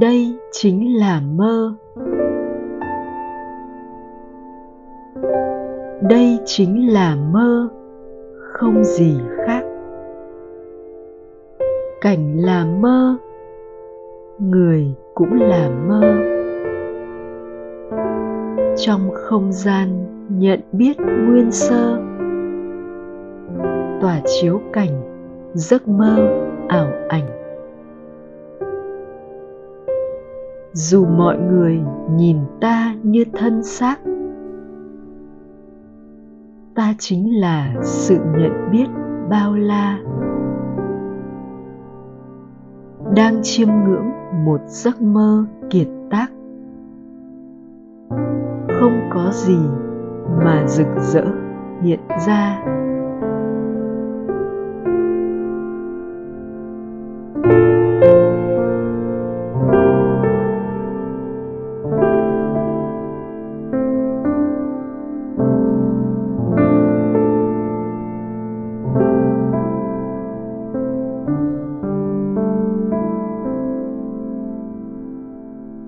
đây chính là mơ. Đây chính là mơ, không gì khác. Cảnh là mơ, người cũng là mơ. Trong không gian nhận biết nguyên sơ chiếu cảnh, giấc mơ, ảo ảnh. Dù mọi người nhìn ta như thân xác, ta chính là sự nhận biết bao la. Đang chiêm ngưỡng một giấc mơ kiệt tác. Không có gì mà rực rỡ hiện ra.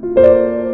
Música